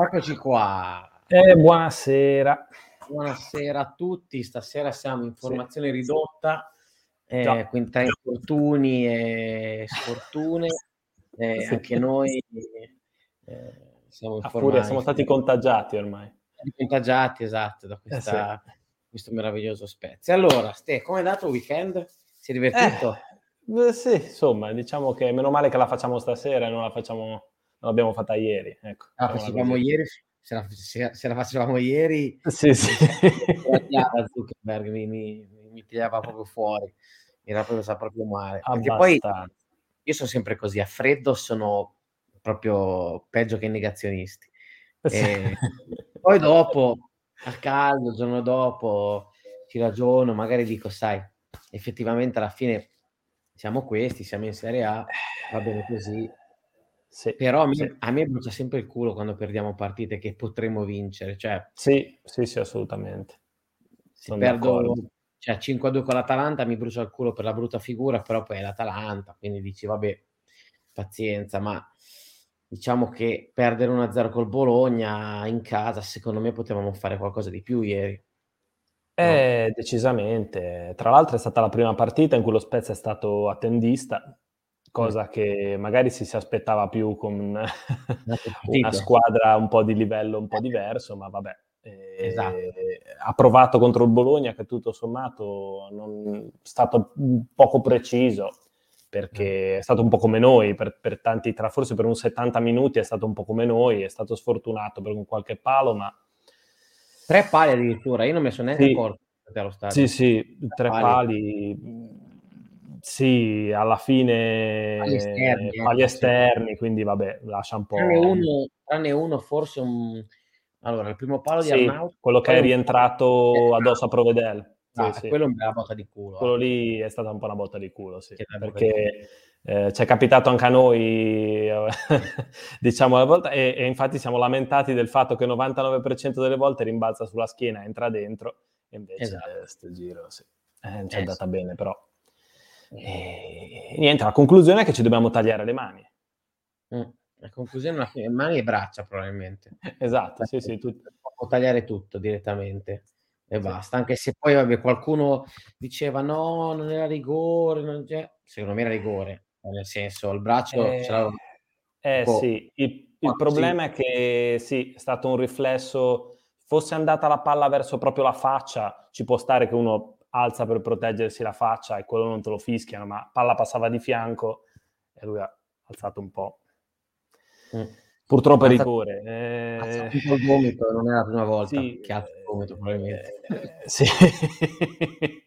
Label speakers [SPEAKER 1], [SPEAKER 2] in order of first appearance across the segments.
[SPEAKER 1] Eccoci qua.
[SPEAKER 2] Eh, buonasera.
[SPEAKER 1] Buonasera a tutti. Stasera siamo in formazione sì. ridotta, eh, quindi tra infortuni e sfortune. Eh, sì. Anche noi
[SPEAKER 2] eh, siamo informati. siamo stati contagiati ormai.
[SPEAKER 1] Contagiati, esatto, da
[SPEAKER 2] Eh,
[SPEAKER 1] questa, questo meraviglioso Spezia. Allora, Ste, come è andato il weekend? Si è divertito?
[SPEAKER 2] Eh, sì, insomma, diciamo che meno male che la facciamo stasera e non la facciamo non l'abbiamo fatta ieri. Ecco,
[SPEAKER 1] la facevamo ieri, se la, se, se la, facevamo ieri,
[SPEAKER 2] sì, sì.
[SPEAKER 1] Zuckerberg mi, mi, mi, tirava proprio fuori, era proprio, sa proprio male. Perché poi io sono sempre così, a freddo sono proprio peggio che i negazionisti. E poi dopo, a caldo, il giorno dopo, ci ragiono, magari dico, sai, effettivamente alla fine siamo questi, siamo in Serie A, va bene così, sì, Però a me, sì. a me, brucia sempre il culo quando perdiamo partite che potremmo vincere. Cioè,
[SPEAKER 2] sì, sì, sì, assolutamente.
[SPEAKER 1] Se perdo cioè, 5-2 con l'Atalanta mi brucia il culo per la brutta figura, però poi è l'Atalanta, quindi dici vabbè, pazienza, ma diciamo che perdere 1-0 col Bologna in casa, secondo me potevamo fare qualcosa di più ieri.
[SPEAKER 2] Eh, no? decisamente. Tra l'altro è stata la prima partita in cui lo Spezia è stato attendista, cosa che magari si, si aspettava più con una squadra un po' di livello un po' diverso, ma vabbè.
[SPEAKER 1] Esatto.
[SPEAKER 2] Ha provato contro il Bologna che tutto sommato non, è stato poco preciso perché è stato un po' come noi per, per tanti, tra, forse per un 70 minuti è stato un po' come noi, è stato sfortunato per un qualche palo, ma...
[SPEAKER 1] Tre pali addirittura, io non mi sono neanche
[SPEAKER 2] sì,
[SPEAKER 1] accorto.
[SPEAKER 2] Sì, sì, tre, tre pali. pali sì, alla fine
[SPEAKER 1] agli esterni,
[SPEAKER 2] agli esterni quindi vabbè, lascia un po'.
[SPEAKER 1] Tranne uno, tranne uno forse un... Allora, il primo palo di
[SPEAKER 2] sì,
[SPEAKER 1] Arnaut...
[SPEAKER 2] quello che è rientrato addosso a Provedel.
[SPEAKER 1] Ah,
[SPEAKER 2] sì,
[SPEAKER 1] quello è una botta di culo.
[SPEAKER 2] Quello eh. lì è stata un po' una botta di culo, sì. Perché eh, ci è capitato anche a noi, diciamo, una volta, e, e, infatti siamo lamentati del fatto che il 99% delle volte rimbalza sulla schiena, entra dentro, e invece
[SPEAKER 1] esatto.
[SPEAKER 2] questo giro, sì. Eh, non ci è andata bene, però. E niente, la conclusione è che ci dobbiamo tagliare le mani.
[SPEAKER 1] Mm. La conclusione è mani e braccia, probabilmente.
[SPEAKER 2] Esatto, sì, sì. Tu...
[SPEAKER 1] O tagliare tutto direttamente e sì. basta. Anche se poi vabbè, qualcuno diceva no, non era rigore, non secondo me era rigore, nel senso il braccio
[SPEAKER 2] eh,
[SPEAKER 1] ce l'aveva.
[SPEAKER 2] Eh sì, il, il problema sì. è che sì, è stato un riflesso, fosse andata la palla verso proprio la faccia, ci può stare che uno alza per proteggersi la faccia e quello non te lo fischiano, ma palla passava di fianco e lui ha alzato un po'. Mm. Purtroppo è rigore.
[SPEAKER 1] Eh... Il gomito, non è la prima volta sì, che ha alzato il gomito, probabilmente.
[SPEAKER 2] Eh, sì.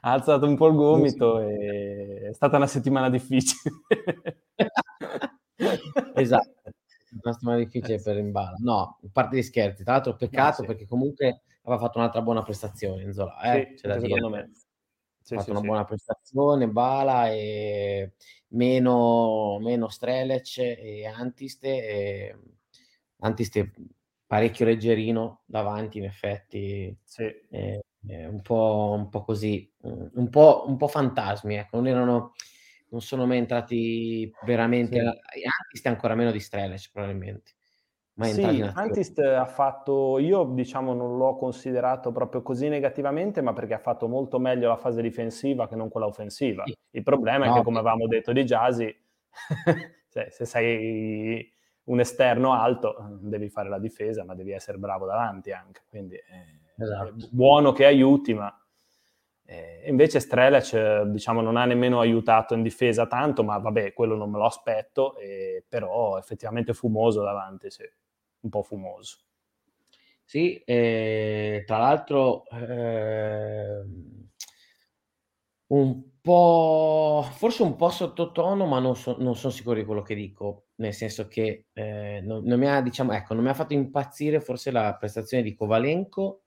[SPEAKER 2] ha alzato un po' il gomito e è stata una settimana difficile.
[SPEAKER 1] esatto, una settimana difficile per Imbala. No, in parte di scherzi, tra l'altro peccato no, perché comunque aveva fatto un'altra buona prestazione in Zola, eh?
[SPEAKER 2] Sì, C'è secondo me.
[SPEAKER 1] Sì, ha fatto sì, una buona prestazione, Bala e meno, meno Strelec e Antiste. E Antiste parecchio leggerino davanti, in effetti.
[SPEAKER 2] Eh,
[SPEAKER 1] un, po', un po' così, un po', un po' fantasmi, ecco. non erano non sono mai entrati veramente. Antiste ancora meno di Strelec, probabilmente.
[SPEAKER 2] Ma sì, Antist ha fatto, io diciamo non l'ho considerato proprio così negativamente, ma perché ha fatto molto meglio la fase difensiva che non quella offensiva. Sì. Il problema no, è che, come avevamo detto di Jasi, cioè, se sei un esterno alto devi fare la difesa, ma devi essere bravo davanti anche. Quindi eh,
[SPEAKER 1] esatto.
[SPEAKER 2] è buono che aiuti, ma eh, invece Strelec diciamo, non ha nemmeno aiutato in difesa tanto, ma vabbè, quello non me lo aspetto, eh, però effettivamente fumoso davanti, sì un po' fumoso.
[SPEAKER 1] Sì, eh, tra l'altro eh, un po', forse un po' sottotono, ma non, so, non sono sicuro di quello che dico, nel senso che eh, non, non, mi ha, diciamo, ecco, non mi ha fatto impazzire forse la prestazione di Kovalenko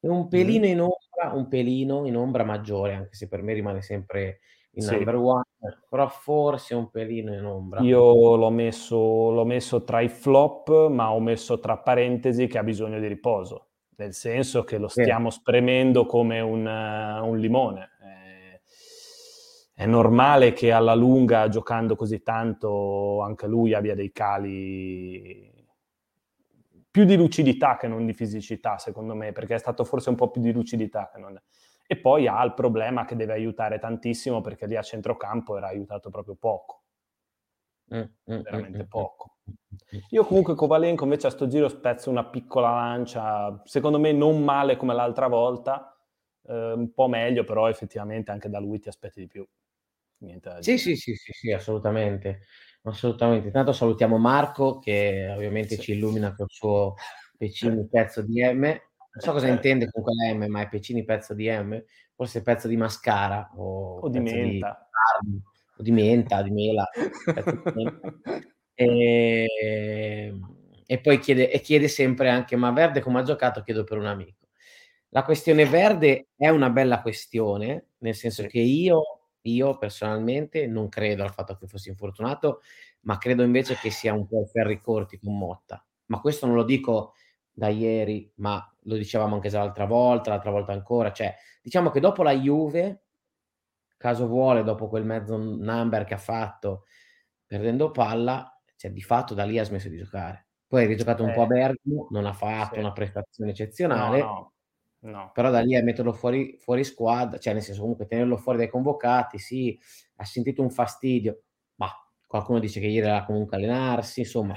[SPEAKER 1] e un pelino mm. in ombra, un pelino in ombra maggiore, anche se per me rimane sempre il sì. number one, però forse un pelino in ombra.
[SPEAKER 2] Io l'ho messo, l'ho messo tra i flop, ma ho messo tra parentesi che ha bisogno di riposo, nel senso che lo stiamo spremendo come un, uh, un limone. Eh, è normale che alla lunga, giocando così tanto, anche lui abbia dei cali più di lucidità che non di fisicità, secondo me, perché è stato forse un po' più di lucidità che non... E poi ha il problema che deve aiutare tantissimo perché lì a centrocampo era aiutato proprio poco. Mm, mm, veramente mm, poco. Io comunque Kovalenko invece a sto giro spezzo una piccola lancia, secondo me non male come l'altra volta, eh, un po' meglio, però effettivamente anche da lui ti aspetti di più.
[SPEAKER 1] Sì, sì, sì, sì, sì, assolutamente. Assolutamente. Intanto salutiamo Marco che ovviamente sì. ci illumina col suo pezzo di M. Non so cosa intende con quella M, ma è Pecini pezzo di M, forse pezzo di mascara o,
[SPEAKER 2] o di menta.
[SPEAKER 1] Di, o di menta, di mela. e, ehm, e, poi chiede, e chiede sempre anche, ma Verde come ha giocato? Chiedo per un amico. La questione verde è una bella questione, nel senso che io io personalmente non credo al fatto che fosse infortunato, ma credo invece che sia un po' ferri corti con Motta. Ma questo non lo dico da ieri, ma lo dicevamo anche già l'altra volta, l'altra volta ancora. Cioè, diciamo che dopo la Juve, caso vuole, dopo quel mezzo number che ha fatto perdendo palla, cioè di fatto da lì ha smesso di giocare. Poi ha rigiocato un eh, po' a eh. Bergamo, non ha fatto sì. una prestazione eccezionale. No, no. No. Però da lì a metterlo fuori, fuori squadra, cioè nel senso comunque tenerlo fuori dai convocati, sì, ha sentito un fastidio, ma qualcuno dice che ieri era comunque allenarsi, insomma,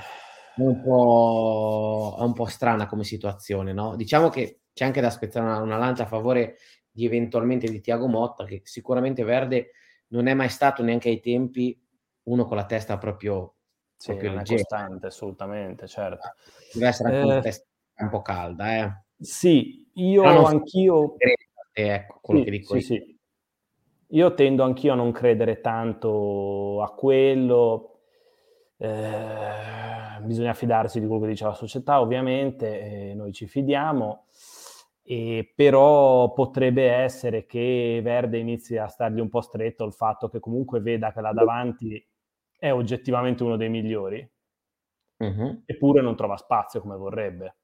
[SPEAKER 1] è un po', è un po strana come situazione, no? Diciamo che c'è anche da spezzare una, una lancia a favore di eventualmente di Tiago Motta, che sicuramente Verde non è mai stato neanche ai tempi uno con la testa proprio,
[SPEAKER 2] sì, proprio leggera. costante, assolutamente, certo.
[SPEAKER 1] Deve essere anche eh, una testa un po' calda, eh.
[SPEAKER 2] Sì, io anch'io...
[SPEAKER 1] Ecco, quello sì, che dico
[SPEAKER 2] sì, io. Sì. Io tendo anch'io a non credere tanto a quello. Eh, bisogna fidarsi di quello che dice la società, ovviamente, eh, noi ci fidiamo. E però potrebbe essere che Verde inizi a stargli un po' stretto il fatto che comunque veda che là davanti è oggettivamente uno dei migliori, uh-huh. eppure non trova spazio come vorrebbe.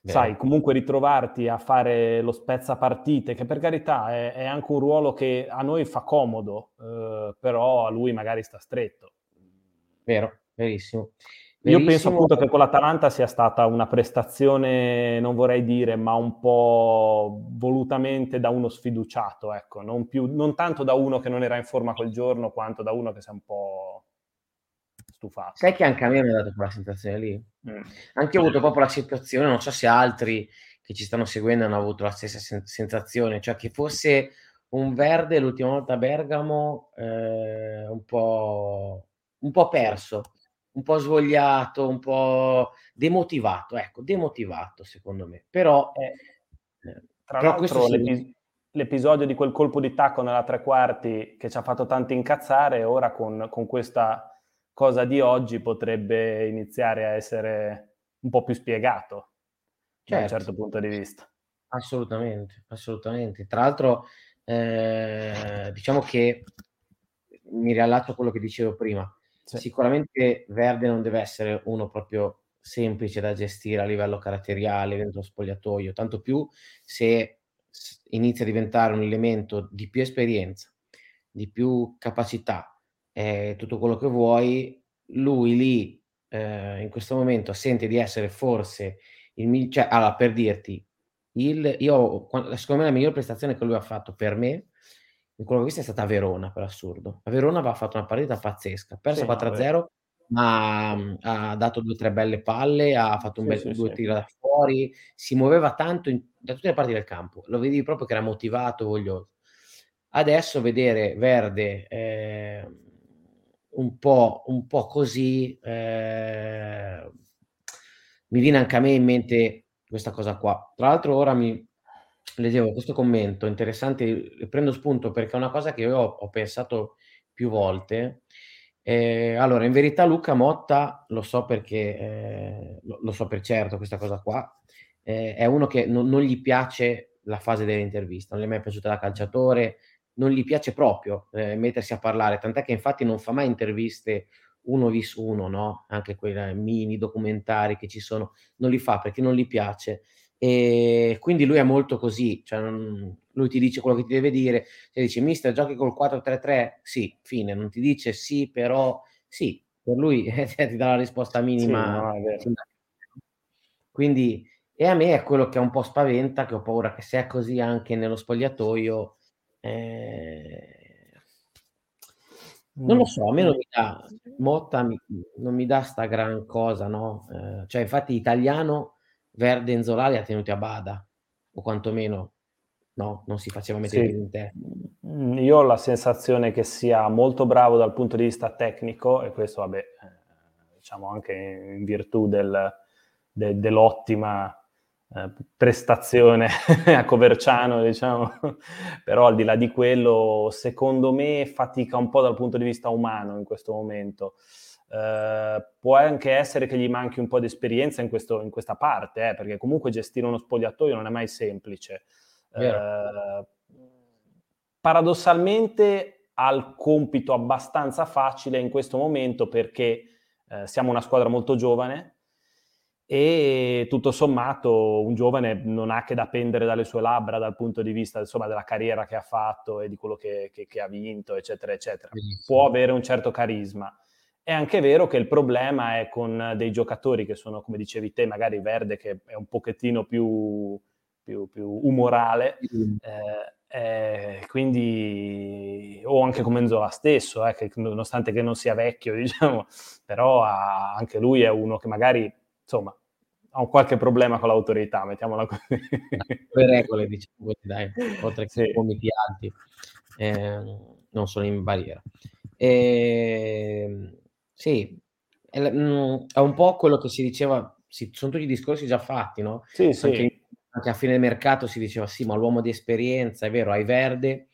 [SPEAKER 2] Beh. sai, comunque ritrovarti a fare lo spezza partite, che per carità è, è anche un ruolo che a noi fa comodo, eh, però a lui magari sta stretto.
[SPEAKER 1] Vero, verissimo.
[SPEAKER 2] Io penso appunto che con l'Atalanta sia stata una prestazione, non vorrei dire, ma un po' volutamente da uno sfiduciato, ecco, non, più, non tanto da uno che non era in forma quel giorno, quanto da uno che si è un po' stufato.
[SPEAKER 1] Sai che anche a me mi ha dato quella sensazione lì? Mm. Anche io ho avuto proprio la situazione, non so se altri che ci stanno seguendo hanno avuto la stessa sen- sensazione, cioè che fosse un verde l'ultima volta a Bergamo eh, un, po', un po' perso, un po' svogliato, un po' demotivato, ecco, demotivato secondo me. Però,
[SPEAKER 2] eh, eh tra però l'altro l'epis- l'episodio di quel colpo di tacco nella tre quarti che ci ha fatto tanto incazzare, ora con, con questa cosa di oggi potrebbe iniziare a essere un po' più spiegato certo. da un certo, certo punto di vista.
[SPEAKER 1] Assolutamente, assolutamente. Tra l'altro, eh, diciamo che mi riallaccio a quello che dicevo prima. Sì. Sicuramente Verde non deve essere uno proprio semplice da gestire a livello caratteriale dentro lo spogliatoio, tanto più se inizia a diventare un elemento di più esperienza, di più capacità, eh, tutto quello che vuoi, lui lì eh, in questo momento sente di essere forse il migliore, cioè allora per dirti, il, io, secondo me la miglior prestazione che lui ha fatto per me quello che ho visto è stata a Verona per assurdo. A Verona aveva fatto una partita pazzesca, perso sì, 4-0, ma ha dato due o tre belle palle, ha fatto un sì, bel sì, due tiri da fuori, si muoveva tanto in, da tutte le parti del campo, lo vedi proprio che era motivato, voglioso. Adesso vedere Verde eh, un po', un po così, eh, mi viene anche a me in mente questa cosa qua. Tra l'altro ora mi leggevo questo commento interessante, prendo spunto perché è una cosa che io ho, ho pensato più volte. Eh, allora, in verità Luca Motta, lo so perché, eh, lo, lo, so per certo questa cosa qua, eh, è uno che non, non, gli piace la fase dell'intervista, non gli è mai piaciuta da calciatore, non gli piace proprio eh, mettersi a parlare, tant'è che infatti non fa mai interviste uno vis uno, no? Anche quei mini documentari che ci sono, non li fa perché non gli piace. E quindi lui è molto così, cioè non, lui ti dice quello che ti deve dire, ti dice mister giochi col 4-3-3, sì, fine, non ti dice sì, però sì, per lui ti dà la risposta minima. Sì, no, Quindi, e a me è quello che un po' spaventa, che ho paura che se è così anche nello spogliatoio, eh, non lo so, a me non mi dà, Motta mi, non mi dà sta gran cosa, no? Eh, cioè, infatti, italiano, Verde Enzolali ha tenuti a bada, o quantomeno, no? Non si faceva mettere sì. in te.
[SPEAKER 2] Mm, io ho la sensazione che sia molto bravo dal punto di vista tecnico, e questo, vabbè, eh, diciamo anche in virtù del, de, dell'ottima eh, prestazione a Coverciano, diciamo, però al di là di quello, secondo me fatica un po' dal punto di vista umano in questo momento. Uh, può anche essere che gli manchi un po' di esperienza in, questo, in questa parte, eh, perché comunque gestire uno spogliatoio non è mai semplice. Uh, paradossalmente ha il compito abbastanza facile in questo momento perché uh, siamo una squadra molto giovane, e tutto sommato un giovane non ha che da pendere dalle sue labbra dal punto di vista insomma, della carriera che ha fatto e di quello che, che, che ha vinto, eccetera, eccetera. Benissimo. Può avere un certo carisma. È anche vero che il problema è con dei giocatori che sono, come dicevi te, magari Verde che è un pochettino più, più, più umorale, mm. eh, eh, quindi, o anche come Enzola stesso, eh, che nonostante che non sia vecchio, diciamo, però ha, anche lui è uno che magari insomma, ha un qualche problema con l'autorità, mettiamola così.
[SPEAKER 1] Le regole, diciamo dai, oltre che sì. vomiti alti, eh, non sono in barriera. Eh, sì, è, mm, è, un po' quello che si diceva, sì, sono tutti i discorsi già fatti, no?
[SPEAKER 2] Sì, sì.
[SPEAKER 1] Anche, anche a fine mercato si diceva, sì, ma l'uomo di esperienza, è vero, hai Verde,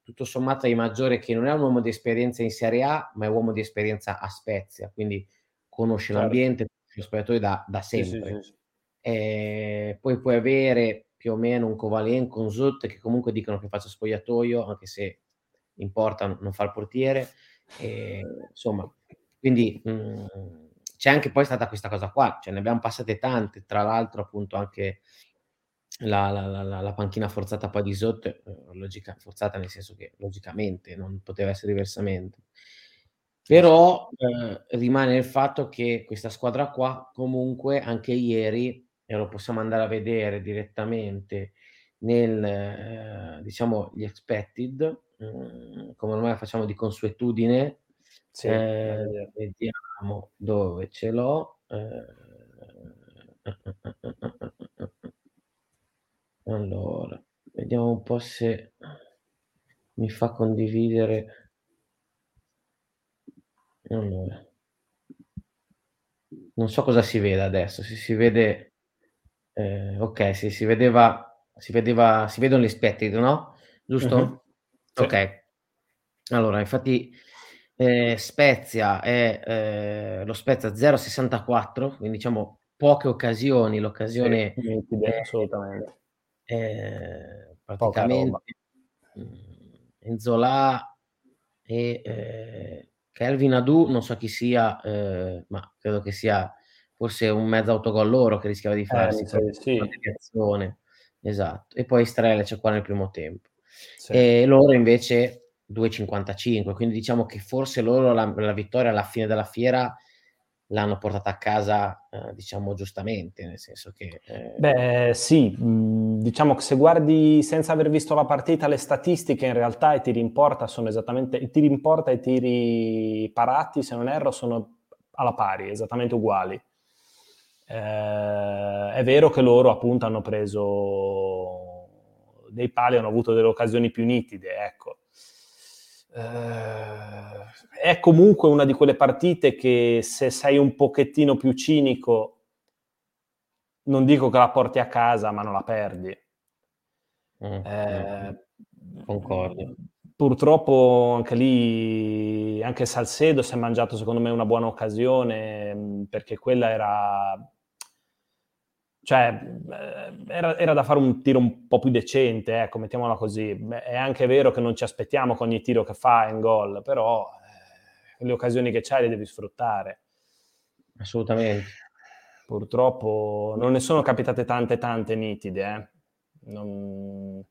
[SPEAKER 1] tutto sommato hai Maggiore che non è un uomo di esperienza in Serie A, ma è un uomo di esperienza a Spezia, quindi conosce certo. l'ambiente, lo spogliatoio da, da sempre. Sì. Eh, poi puoi avere più o meno un Kovalenko, un Zut che comunque dicono che faccia spogliatoio, anche se importa non fa il portiere. Eh, insomma, quindi mh, mm, c'è anche poi stata questa cosa qua, cioè ne abbiamo passate tante, tra l'altro appunto anche la, la, la, la panchina forzata poi di Zot, eh, logica, forzata nel senso che logicamente non poteva essere diversamente. Però eh, rimane il fatto che questa squadra qua, comunque, anche ieri, e lo possiamo andare a vedere direttamente nel, eh, diciamo, gli expected, mm, come ormai facciamo di consuetudine, sì, eh, vediamo dove ce l'ho. Eh, allora, vediamo un po' se mi fa condividere allora. Non so cosa si vede adesso, se si vede ehm, okay, sì, si vedeva si vedeva si vedono gli spettri, no, giusto? Mh-mh. Sì. Okay. Allora, infatti, ehm, Spezia è ehm, lo Spezia 0,64, quindi diciamo poche occasioni, l'occasione
[SPEAKER 2] sì, è assolutamente.
[SPEAKER 1] Ehm, praticamente, mhmm, Nzola e, ehm Kelvin Adu non so chi sia, eh, ma credo che sia forse un mezzo autogol loro che rischiava di farsi
[SPEAKER 2] eh, sì,
[SPEAKER 1] deviazione. Esatto. E poi Strele c'è qua nel primo tempo. Sì. E loro invece 2,55, quindi diciamo che forse loro la, la vittoria alla fine della fiera l'hanno portata a casa, eh, diciamo giustamente, nel senso che...
[SPEAKER 2] Eh... Beh, sì, diciamo che se guardi senza aver visto la partita le statistiche, in realtà i tiri in porta sono esattamente, i tiri in porta e i tiri parati, se non erro, sono alla pari, esattamente uguali. Eh, è vero che loro appunto hanno preso dei pali, hanno avuto delle occasioni più nitide, ecco eh, è comunque una di quelle partite che se sei un pochettino più cinico, non dico che la porti a casa, ma non la perdi.
[SPEAKER 1] Mm, eh, concordo.
[SPEAKER 2] Purtroppo anche lì, anche Salcedo si è mangiato secondo me una buona occasione mm, perché quella era cioè, eh, era, era, da fare un tiro un po' più decente, ecco, mettiamola così. È anche vero che non ci aspettiamo che ogni tiro che fa è in gol, però eh, le occasioni che c'hai le devi sfruttare.
[SPEAKER 1] Assolutamente.
[SPEAKER 2] Purtroppo non ne sono capitate tante, tante nitide. Eh. Non...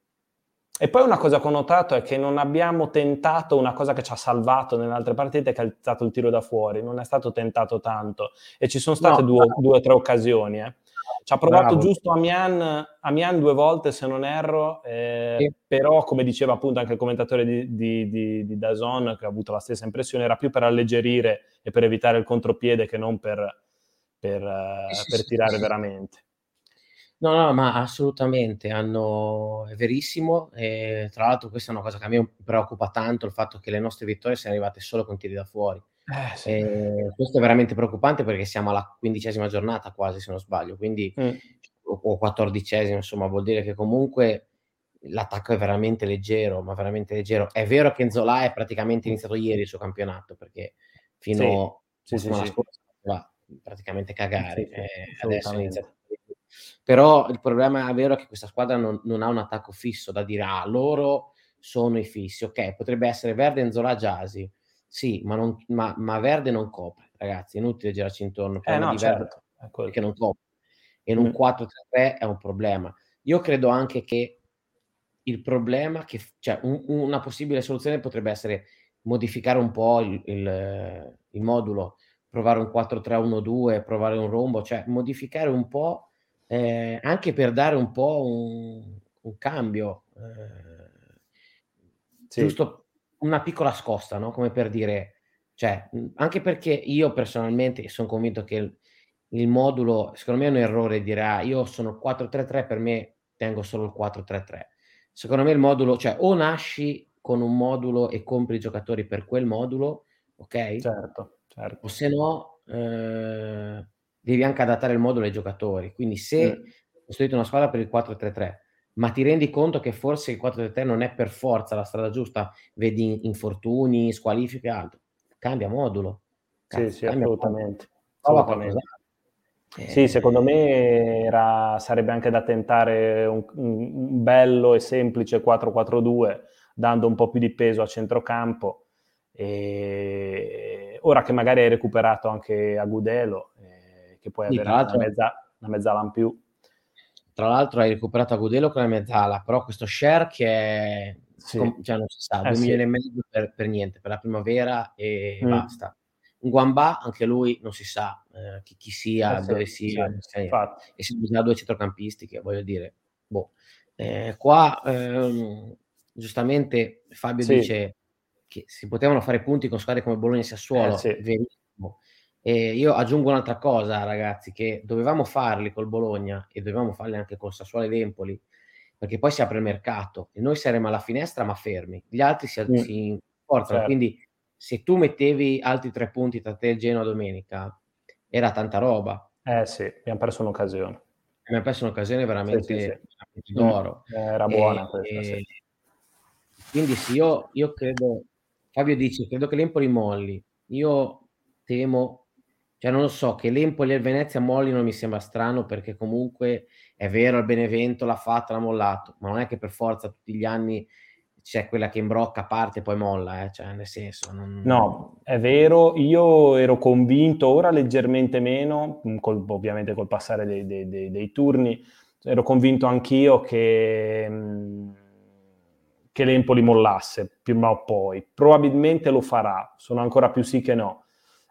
[SPEAKER 2] E poi una cosa che ho notato è che non abbiamo tentato una cosa che ci ha salvato nelle altre partite, che è stato il tiro da fuori. Non è stato tentato tanto. E ci sono state no, due o tre occasioni, eh Ci ha provato Bravo. giusto Amian, Amian due volte, se non erro, eh, sì. però come diceva appunto anche il commentatore di, di, di, di Dazon, che ha avuto la stessa impressione, era più per alleggerire e per evitare il contropiede che non per, per, sì, per sì, tirare veramente.
[SPEAKER 1] No, no, ma assolutamente, hanno... è verissimo. E, tra l'altro, questa è una cosa che a me preoccupa tanto: il fatto che le nostre vittorie siano arrivate solo con tiri da fuori. Eh, sì. E questo è veramente preoccupante perché siamo alla quindicesima giornata quasi, se non sbaglio, quindi mm. o quattordicesima, insomma, vuol dire che comunque l'attacco è veramente leggero, ma veramente leggero. È vero che Nzola è praticamente iniziato ieri il suo campionato perché fino sì, a sì, sì, scorsa va praticamente cagare. Sì, eh, adesso inizia però il problema è vero che questa squadra non, non, ha un attacco fisso da dire, ah, loro sono i fissi. Ok, potrebbe essere Verde, Enzola, Giasi. Sì, ma, non, ma, ma, Verde non copre, ragazzi, è inutile girarci intorno.
[SPEAKER 2] Eh no, certo.
[SPEAKER 1] perché non copre. E in un mm. 4-3-3 è un problema. Io credo anche che il problema, che, cioè un, una possibile soluzione potrebbe essere modificare un po' il, il, il modulo, provare un 4-3-1-2, provare un rombo, cioè modificare un po' eh, anche per dare un po' un, un cambio, eh, sì. giusto una piccola scossa, no? come per dire, cioè, anche perché io personalmente sono convinto che il, il modulo, secondo me è un errore dire, ah, io sono 4-3-3, per me tengo solo il 4-3-3. Secondo me il modulo, cioè o nasci con un modulo e compri i giocatori per quel modulo, ok?
[SPEAKER 2] Certo, certo.
[SPEAKER 1] O se no, eh, devi anche adattare il modulo ai giocatori. Quindi se mm. costruite una squadra per il 4-3-3, ma ti rendi conto che forse il 4-3-3 non è per forza la strada giusta, vedi infortuni, squalifiche e altro, cambia modulo.
[SPEAKER 2] Cazzo, sì, sì, assolutamente. assolutamente. Eh, sì, secondo me era, sarebbe anche da tentare un, un, bello e semplice 4-4-2, dando un po' più di peso a centrocampo. E ora che magari hai recuperato anche Agudelo, che puoi sì, avere una, mezza, una mezzala in più.
[SPEAKER 1] Tra l'altro hai recuperato Agudelo con la mezzala, però questo share che è, sì. com- cioè non si sa, eh, 2 sì. milioni e mezzo per, per, niente, per la primavera e mm. basta. Un Guamba, anche lui non si sa eh, chi, chi, sia, eh, dove sia, e si usa due centrocampisti che voglio dire, boh. Eh, qua ehm, giustamente Fabio dice che si potevano fare punti con squadre come Bologna e Sassuolo, eh, verissimo. E io aggiungo un'altra cosa, ragazzi, che dovevamo farli col Bologna e dovevamo farli anche col Sassuolo e Empoli, perché poi si apre il mercato e noi saremo alla finestra ma fermi, gli altri si, mm. si portano. Certo. Quindi se tu mettevi altri tre punti tra te e Genoa domenica, era tanta roba.
[SPEAKER 2] Eh sì, abbiamo perso un'occasione.
[SPEAKER 1] Abbiamo perso un'occasione veramente, sì, sì, sì. d'oro.
[SPEAKER 2] Mm, era buona e, questa, e,
[SPEAKER 1] Quindi sì, io, io credo, Fabio dice, credo che l'Empoli molli. Io temo cioè non lo so, che l'Empoli e il Venezia mollino mi sembra strano perché comunque è vero il Benevento l'ha fatto, l'ha mollato, ma non è che per forza tutti gli anni c'è quella che imbrocca, parte e poi molla, eh? cioè nel senso... Non...
[SPEAKER 2] No, è vero, io ero convinto, ora leggermente meno, col, ovviamente col passare dei, dei, dei, dei, turni, ero convinto anch'io che, che l'Empoli mollasse prima o poi, probabilmente lo farà, sono ancora più sì che no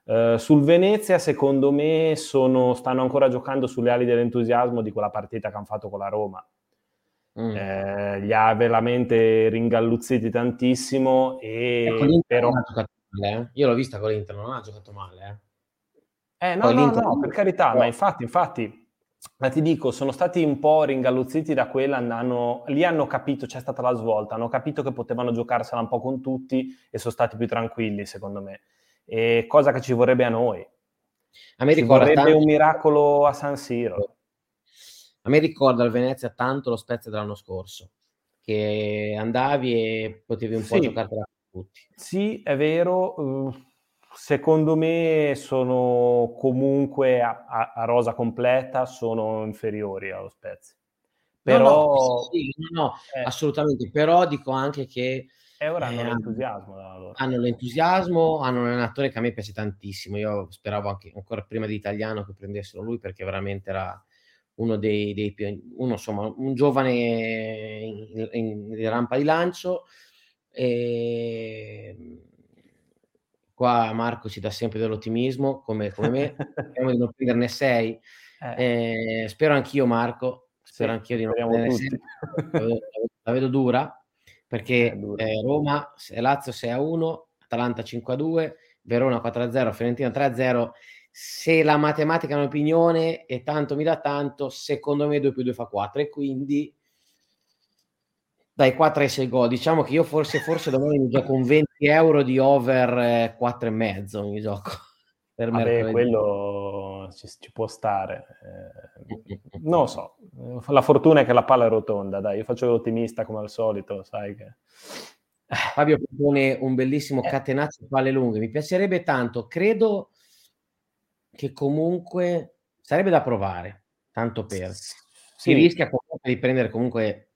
[SPEAKER 2] Uh, sul Venezia, secondo me, sono, stanno ancora giocando sulle ali dell'entusiasmo di quella partita che hanno fatto con la Roma. Mm. Eh, li ha veramente ringalluzziti tantissimo e
[SPEAKER 1] ecco, però... male, eh? Io l'ho vista con l'Inter, non ha giocato male.
[SPEAKER 2] Eh, eh no, no, no, per carità, no. ma infatti, infatti, ma ti dico, sono stati un po' ringalluzziti da quella, hanno, lì hanno capito, c'è stata la svolta, hanno capito che potevano giocarsela un po' con tutti e sono stati più tranquilli, secondo me e cosa che ci vorrebbe a noi. A me ricorda vorrebbe tanto... un miracolo a San Siro.
[SPEAKER 1] A me ricorda il Venezia tanto lo Spezia dell'anno scorso, che andavi e potevi un po' giocartela con tutti.
[SPEAKER 2] Sì, è vero. Secondo me sono comunque a, a, a rosa completa, sono inferiori allo Spezia. Però...
[SPEAKER 1] No, no, sì, no, eh. assolutamente. Però dico anche che
[SPEAKER 2] e ora hanno eh, l'entusiasmo. Hanno,
[SPEAKER 1] hanno l'entusiasmo, hanno un allenatore che a me piace tantissimo. Io speravo anche ancora prima di italiano che prendessero lui perché veramente era uno dei, dei più, uno insomma, un giovane in, in, in rampa di lancio. E qua Marco ci dà sempre dell'ottimismo come, come me, speriamo di non prenderne sei. Eh. Eh, spero anch'io, Marco. Spero sì, anch'io di non vedere la vedo dura perché dura. Eh, Roma, Lazio 6 a 1, Atalanta 5 a 2, Verona 4 a 0, Fiorentina 3 a 0. Se la matematica è un'opinione e tanto mi dà tanto, secondo me 2 più 2 fa 4 e quindi dai 4 ai 6 gol. Diciamo che io forse, forse domani mi gioco un 20 euro di over eh, 4 e mezzo, mi gioco.
[SPEAKER 2] Per Vabbè, quello ci, ci, può stare. Eh, non lo so, la fortuna è che la palla è rotonda, dai, io faccio l'ottimista come al solito, sai che...
[SPEAKER 1] Fabio propone un bellissimo eh. catenaccio palle lunghe, mi piacerebbe tanto, credo che comunque sarebbe da provare, tanto per... Sì. Si rischia di prendere comunque di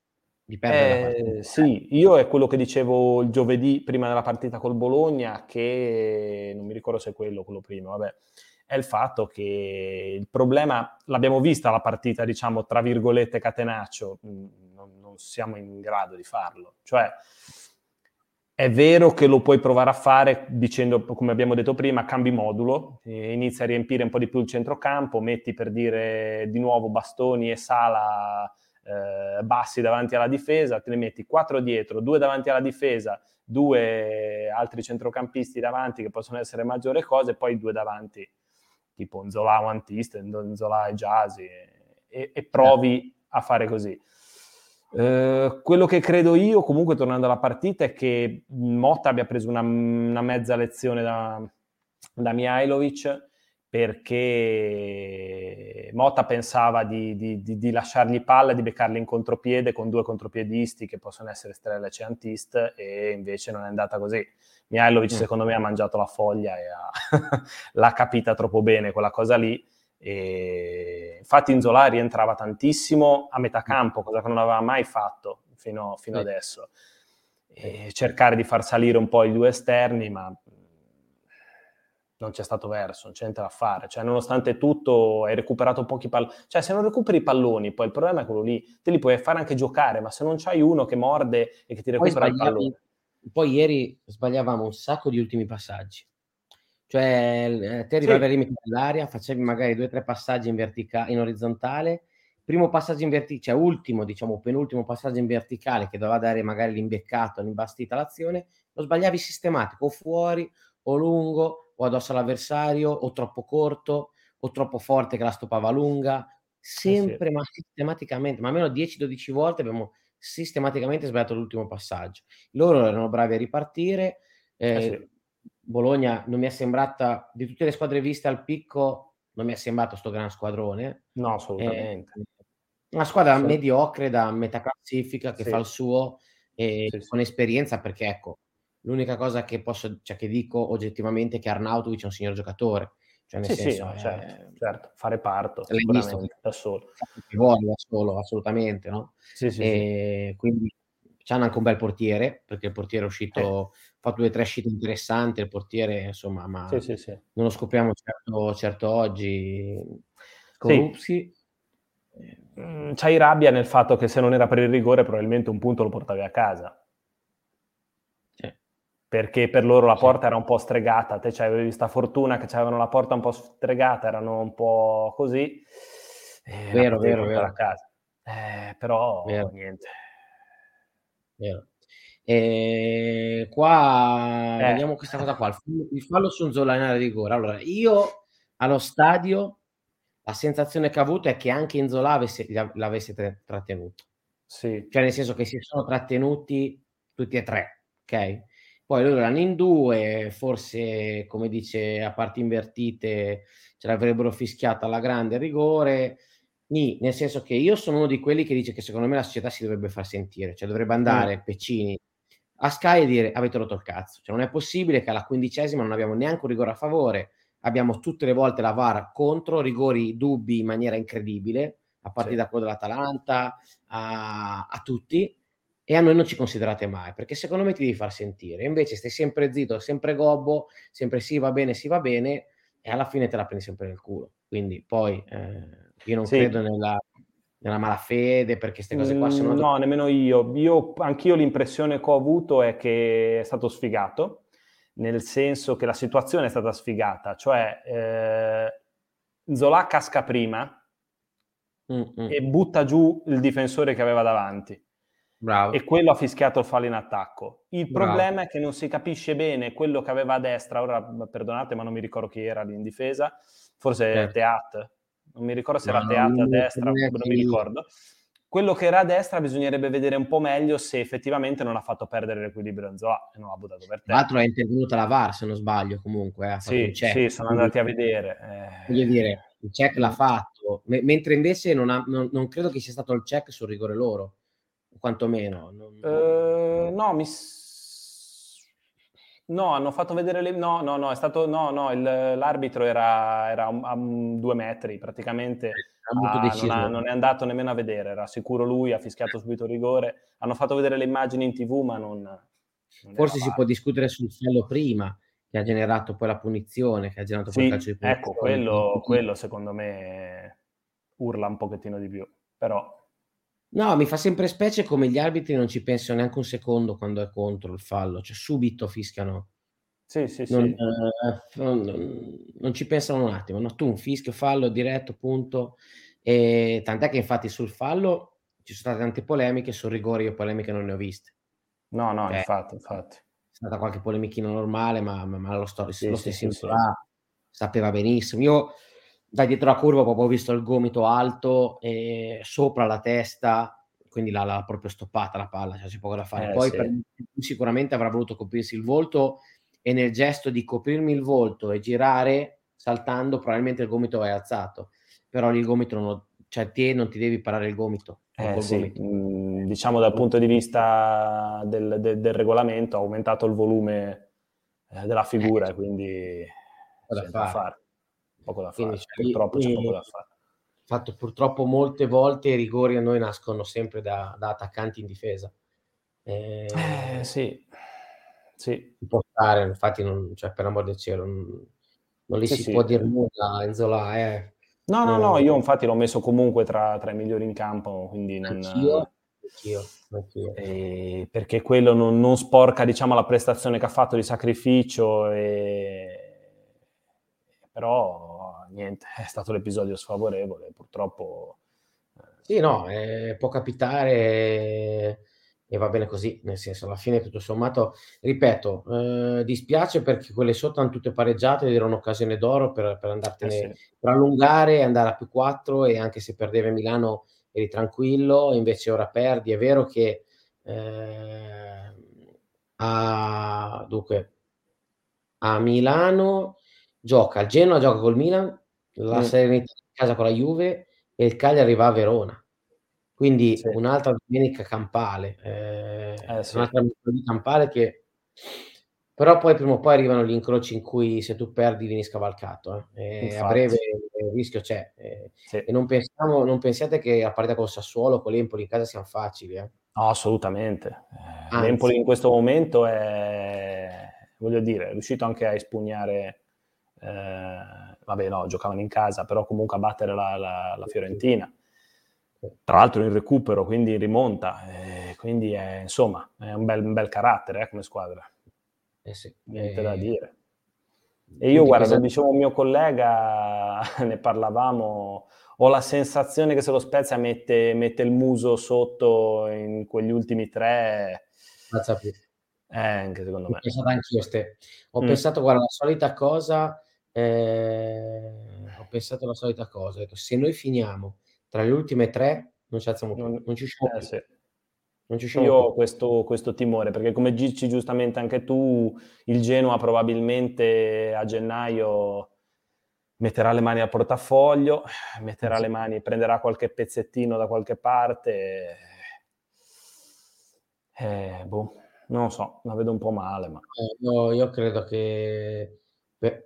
[SPEAKER 2] eh, Sì, io è quello che dicevo il giovedì prima della partita col Bologna, che non mi ricordo se è quello, quello prima, vabbè, è il fatto che il problema, l'abbiamo vista la partita, diciamo, tra virgolette, catenaccio, mm, non, non siamo in grado di farlo. Cioè, è vero che lo puoi provare a fare dicendo, come abbiamo detto prima, cambi modulo, inizi a riempire un po' di più il centrocampo, metti per dire di nuovo Bastoni e Sala eh, bassi davanti alla difesa, te ne metti quattro dietro, due davanti alla difesa, due altri centrocampisti davanti che possono essere maggiori cose, poi due davanti tipo Nzola Antiste, Nzola e Jasi e, e, provi a fare così. Uh, quello che credo io, comunque tornando alla partita, è che Motta abbia preso una, una mezza lezione da, da Mihailovic perché Motta pensava di, di, di, di, lasciargli palla, di beccarli in contropiede con due contropiedisti che possono essere Strella e Ciantist e invece non è andata così. Mihailovic mm. secondo me ha mangiato la foglia e ha, l'ha capita troppo bene quella cosa lì. E infatti Inzola rientrava tantissimo a metà campo, cosa che non aveva mai fatto fino, fino sì. adesso. E cercare di far salire un po' i due esterni, ma non c'è stato verso, non c'è niente da fare. Cioè, nonostante tutto, hai recuperato pochi palloni. Cioè, se non recuperi i palloni, poi il problema è quello lì. Te li puoi fare anche giocare, ma se non c'hai uno che morde e che ti recupera il pallone.
[SPEAKER 1] Poi ieri sbagliavamo un sacco di ultimi passaggi. Cioè, eh, te arrivavi sì. al limite dell'aria, facevi magari due o tre passaggi in, vertica- in orizzontale, primo passaggio in verticale, cioè ultimo, diciamo, penultimo passaggio in verticale che doveva dare magari l'imbeccato, l'imbastita l'azione, lo sbagliavi sistematico, o fuori o lungo o addosso all'avversario o troppo corto o troppo forte che la stoppava lunga, sempre eh sì. ma sistematicamente, ma almeno 10-12 volte abbiamo sistematicamente sbagliato l'ultimo passaggio. Loro erano bravi a ripartire. Eh, eh sì. Bologna non mi è sembrata, di tutte le squadre viste al picco, non mi è sembrato sto gran squadrone.
[SPEAKER 2] No, assolutamente.
[SPEAKER 1] Eh, una squadra sì. mediocre da metà classifica che fa il suo e con esperienza perché ecco, L'unica cosa che posso, cioè che dico oggettivamente è che Arnautovic è un signor giocatore. Cioè, nel
[SPEAKER 2] sì,
[SPEAKER 1] senso,
[SPEAKER 2] sì, no, certo, certo, fare parto sicuramente da solo.
[SPEAKER 1] Vuole da solo, assolutamente, no? Sì, sì, e sì. quindi c'hanno anche un bel portiere, perché il portiere è uscito, eh. ha fatto due o tre uscite interessanti, il portiere, insomma, ma sì, sì, non lo scopriamo certo, certo oggi. Corrupsi.
[SPEAKER 2] Mm, c'hai rabbia nel fatto che se non era per il rigore probabilmente un punto lo portavi a casa perché per loro la porta era un po' stregata, te avevi questa fortuna che avevano la porta un po' stregata, erano un po' così.
[SPEAKER 1] Vero, vero, vero. A
[SPEAKER 2] casa. Eh, però vero. niente.
[SPEAKER 1] Vero. E qua eh. vediamo questa cosa qua, il fallo su un Zola in area di rigore. Allora, io allo stadio la sensazione che ho avuto è che anche Inzola avesse, l'avesse trattenuto. Sì. Cioè nel senso che si sono trattenuti tutti e tre, ok? Poi loro erano in due, forse, come dice, a parti invertite ce l'avrebbero fischiata alla grande rigore. Nì, nel senso che io sono uno di quelli che dice che secondo me la società si dovrebbe far sentire, cioè dovrebbe andare mm. Peccini a Sky e dire avete rotto il cazzo. Cioè non è possibile che alla quindicesima non abbiamo neanche un rigore a favore, abbiamo tutte le volte la VAR contro, rigori dubbi in maniera incredibile, a partire sì. da quello dell'Atalanta a, a tutti e a noi non ci considerate mai, perché secondo me ti devi far sentire. Invece stai sempre zitto, sempre gobbo, sempre sì va bene, sì va bene, e alla fine te la prendi sempre nel culo. Quindi poi eh, io non sì. credo nella, nella malafede, perché queste cose qua sono...
[SPEAKER 2] No, nemmeno io. io. Anch'io l'impressione che ho avuto è che è stato sfigato, nel senso che la situazione è stata sfigata, cioè eh, Zola casca prima, Mm-mm. e butta giù il difensore che aveva davanti. Bravo. E quello ha fischiato il fallo in attacco. Il Bravo. problema è che non si capisce bene quello che aveva a destra. Ora, perdonate, ma non mi ricordo chi era lì in difesa. Forse eh. Teat. Non mi ricordo se no, era Teat a destra, non mi ricordo. Quello che era a destra bisognerebbe vedere un po' meglio se effettivamente non ha fatto perdere l'equilibrio Anzola e non l'ha buttato per te.
[SPEAKER 1] Tra l'altro è intervenuta la VAR, se non sbaglio, comunque.
[SPEAKER 2] Eh, sì, sì, sono andati a vedere.
[SPEAKER 1] Eh... Voglio dire, il check l'ha fatto, M- mentre invece non, ha, non, non, credo che sia stato il check sul rigore loro, quantomeno. Non...
[SPEAKER 2] Uh, no, mi... No, hanno fatto vedere le... No, no, no, è stato... No, no, il, l'arbitro era, era a, due metri praticamente. Ah, non, ha, non, è andato nemmeno a vedere, era sicuro lui, ha fischiato subito il rigore. Hanno fatto vedere le immagini in tv, ma non...
[SPEAKER 1] non Forse si può discutere sul fallo prima, che ha generato poi la punizione, che ha generato poi
[SPEAKER 2] sì,
[SPEAKER 1] il calcio
[SPEAKER 2] di punizione. Ecco, quello, quello secondo me urla un pochettino di più, però...
[SPEAKER 1] No, mi fa sempre specie come gli arbitri non ci pensano neanche un secondo quando è contro il fallo, cioè subito fischiano.
[SPEAKER 2] Sì, sì,
[SPEAKER 1] non,
[SPEAKER 2] sì.
[SPEAKER 1] Eh, non, non, ci pensano un attimo, no? tu un fischio, fallo diretto, punto. E tant'è che infatti sul fallo ci sono state tante polemiche, sul rigore io polemiche non ne ho viste.
[SPEAKER 2] No, no, eh, infatti, infatti
[SPEAKER 1] stata qualche polemichina normale, ma, ma, ma lo, sto, sì, lo stesso sì, sì, sapeva benissimo. Io da dietro la curva proprio ho visto il gomito alto e sopra la testa, quindi l'ha, l'ha proprio stoppata la palla, cioè c'è poco da fare. Eh, Poi per, sicuramente avrà voluto coprirsi il volto e nel gesto di coprirmi il volto e girare saltando probabilmente il gomito è alzato, però il gomito non, cioè te non ti devi parare il gomito.
[SPEAKER 2] Eh, sì. Mm, diciamo dal punto di vista del, del, del regolamento ha aumentato il volume eh, della figura, eh, quindi
[SPEAKER 1] fare. da fare.
[SPEAKER 2] Poco da fare. purtroppo c'è poco da fare.
[SPEAKER 1] Fatto purtroppo molte volte i rigori a noi nascono sempre da, da attaccanti in difesa.
[SPEAKER 2] Eh, eh sì, sì.
[SPEAKER 1] Può stare, infatti, non, cioè, per amor del cielo, non, non gli sì, si sì. può dire nulla. Enzola, eh
[SPEAKER 2] No, no, no, io infatti l'ho messo comunque tra, tra i migliori in campo, quindi non...
[SPEAKER 1] Anch'io, anch'io,
[SPEAKER 2] anch'io. Eh, perché quello non, non, sporca, diciamo, la prestazione che ha fatto di sacrificio, e... però niente, è stato l'episodio sfavorevole, purtroppo...
[SPEAKER 1] Sì, no, eh, può capitare e va bene così, nel senso, alla fine tutto sommato, ripeto, eh, dispiace perché quelle sotto hanno tutte pareggiate ed era un'occasione d'oro per, per andartene, eh sì. per allungare, andare a più 4 e anche se perdeva Milano eri tranquillo, invece ora perdi, è vero che eh, a, dunque, a Milano gioca, il Genoa gioca col Milan, la mm. Serenità in casa con la Juve e il Cagliari arriva a Verona. Quindi sì. un'altra domenica campale, eh, eh, sì. un'altra di campale che però poi prima o poi arrivano gli incroci in cui se tu perdi vieni scavalcato eh. a breve il rischio c'è eh. sì. e non, pensiamo, non pensiate che a partita col Sassuolo con l'Empoli in casa siano facili eh.
[SPEAKER 2] no assolutamente eh, Anzi. l'Empoli in questo momento è voglio dire è riuscito anche a espugnare eh, vabbè no giocavano in casa però comunque a battere la, la, la Fiorentina tra l'altro in recupero, quindi in rimonta, eh, quindi è, insomma è un bel, un bel carattere eh, come squadra.
[SPEAKER 1] Eh sì,
[SPEAKER 2] Niente eh... da dire. E io, guarda, lo dicevo un mio collega, ne parlavamo, ho la sensazione che se lo Spezia mette, mette il muso sotto in quegli ultimi tre...
[SPEAKER 1] Mazza più.
[SPEAKER 2] Eh, anche secondo me.
[SPEAKER 1] Ho pensato anch'io, Ste. Ho mm. pensato, guarda, la solita cosa... Eh, ho pensato la solita cosa. Detto, se noi finiamo tra le ultime tre non ci alziamo più, non, non ci usciamo
[SPEAKER 2] eh. Sì. Non ci Io ho questo, questo, timore, perché come dici giustamente anche tu, il Genoa probabilmente a gennaio metterà le mani al portafoglio, metterà le mani, prenderà qualche pezzettino da qualche parte. Eh, boh, non lo so, la vedo un po' male. Ma...
[SPEAKER 1] Eh, io, io, credo che...